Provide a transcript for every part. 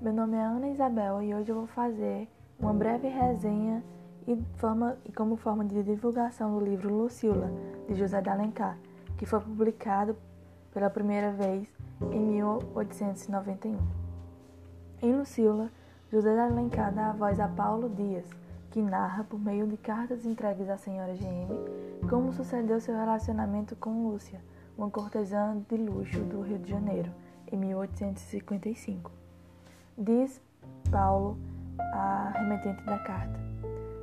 Meu nome é Ana Isabel e hoje eu vou fazer uma breve resenha e, forma, como forma de divulgação do livro Lucila, de José de Alencar, que foi publicado pela primeira vez em 1891. Em Lucila, José de Alencar dá a voz a Paulo Dias, que narra, por meio de cartas entregues à senhora GM, como sucedeu seu relacionamento com Lúcia, uma cortesã de luxo do Rio de Janeiro, em 1855. Diz Paulo, a remetente da carta: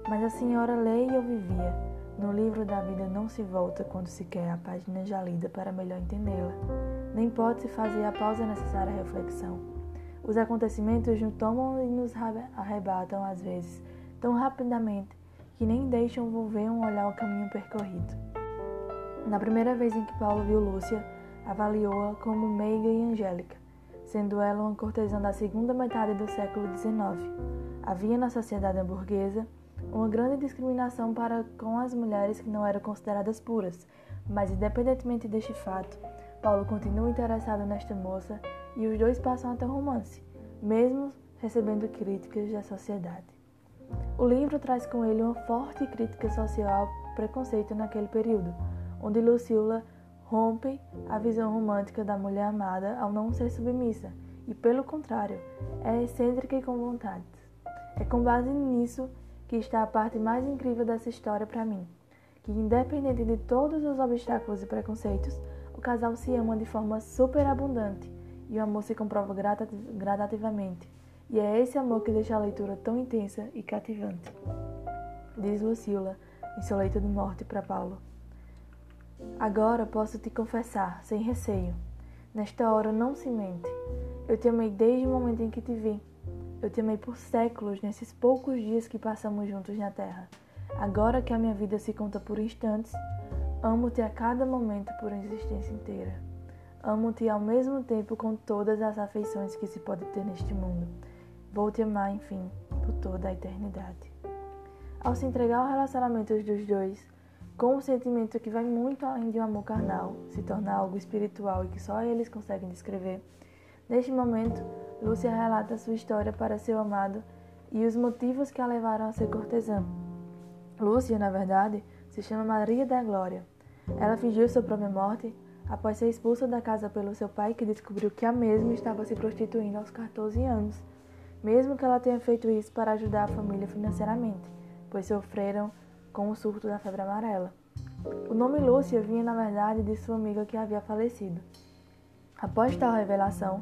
Mas a senhora lê e eu vivia. No livro da vida não se volta quando se quer a página já lida para melhor entendê-la. Nem pode-se fazer a pausa necessária à reflexão. Os acontecimentos nos tomam e nos arrebatam às vezes tão rapidamente que nem deixam volver um olhar o caminho percorrido. Na primeira vez em que Paulo viu Lúcia, avaliou-a como meiga e angélica, sendo ela uma cortesã da segunda metade do século XIX. Havia na sociedade hamburguesa uma grande discriminação para com as mulheres que não eram consideradas puras, mas independentemente deste fato, Paulo continua interessado nesta moça e os dois passam até o romance, mesmo recebendo críticas da sociedade. O livro traz com ele uma forte crítica social ao preconceito naquele período, onde Lucila rompe a visão romântica da mulher amada ao não ser submissa e, pelo contrário, é excêntrica e com vontades. É com base nisso que está a parte mais incrível dessa história para mim, que independente de todos os obstáculos e preconceitos, o casal se ama de forma superabundante e o amor se comprova gradativamente. E é esse amor que deixa a leitura tão intensa e cativante. Diz Lucila em seu leito de morte para Paulo. Agora posso te confessar, sem receio. Nesta hora não se mente. Eu te amei desde o momento em que te vi. Eu te amei por séculos nesses poucos dias que passamos juntos na Terra. Agora que a minha vida se conta por instantes, amo-te a cada momento por uma existência inteira. Amo-te ao mesmo tempo com todas as afeições que se pode ter neste mundo. Vou te amar, enfim, por toda a eternidade. Ao se entregar ao relacionamento dos dois, com um sentimento que vai muito além de um amor carnal, se tornar algo espiritual e que só eles conseguem descrever. Neste momento, Lúcia relata sua história para seu amado e os motivos que a levaram a ser cortesã. Lúcia, na verdade, se chama Maria da Glória. Ela fingiu sua própria morte após ser expulsa da casa pelo seu pai, que descobriu que a mesma estava se prostituindo aos 14 anos, mesmo que ela tenha feito isso para ajudar a família financeiramente, pois sofreram com o surto da febre amarela. O nome Lúcia vinha, na verdade, de sua amiga que havia falecido. Após tal revelação,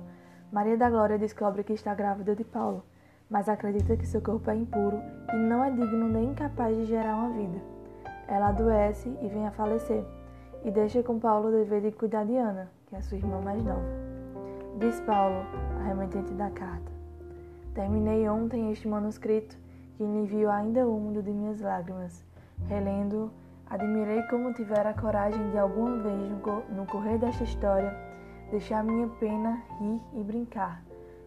Maria da Glória descobre que está grávida de Paulo, mas acredita que seu corpo é impuro e não é digno nem capaz de gerar uma vida. Ela adoece e vem a falecer, e deixa com Paulo o dever de cuidar de Ana, que é sua irmã mais nova. Diz Paulo, a da carta: Terminei ontem este manuscrito que me enviou ainda úmido de minhas lágrimas Relendo, admirei como tivera a coragem de alguma vez no correr desta história deixar minha pena rir e brincar,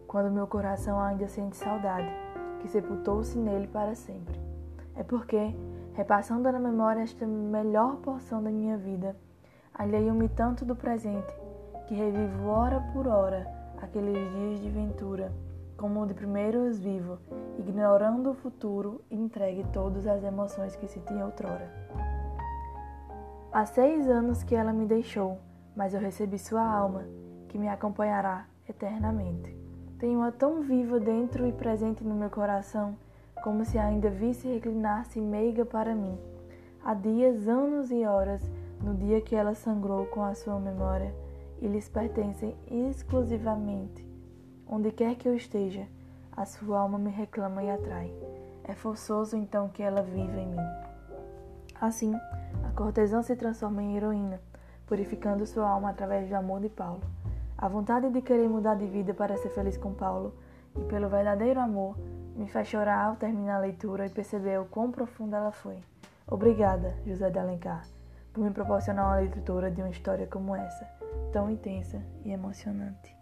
quando meu coração ainda sente saudade, que sepultou-se nele para sempre. É porque, repassando na memória esta melhor porção da minha vida, alheio-me tanto do presente, que revivo hora por hora aqueles dias de ventura como de primeiro os vivo, ignorando o futuro entregue todas as emoções que se tinha outrora. Há seis anos que ela me deixou, mas eu recebi sua alma, que me acompanhará eternamente. Tenho-a tão viva dentro e presente no meu coração, como se ainda visse reclinar-se meiga para mim. Há dias, anos e horas, no dia que ela sangrou com a sua memória, e lhes pertencem exclusivamente Onde quer que eu esteja, a sua alma me reclama e atrai. É forçoso então que ela viva em mim. Assim, a cortesã se transforma em heroína, purificando sua alma através do amor de Paulo. A vontade de querer mudar de vida para ser feliz com Paulo e pelo verdadeiro amor me faz chorar ao terminar a leitura e perceber o quão profunda ela foi. Obrigada, José de Alencar, por me proporcionar uma leitura de uma história como essa, tão intensa e emocionante.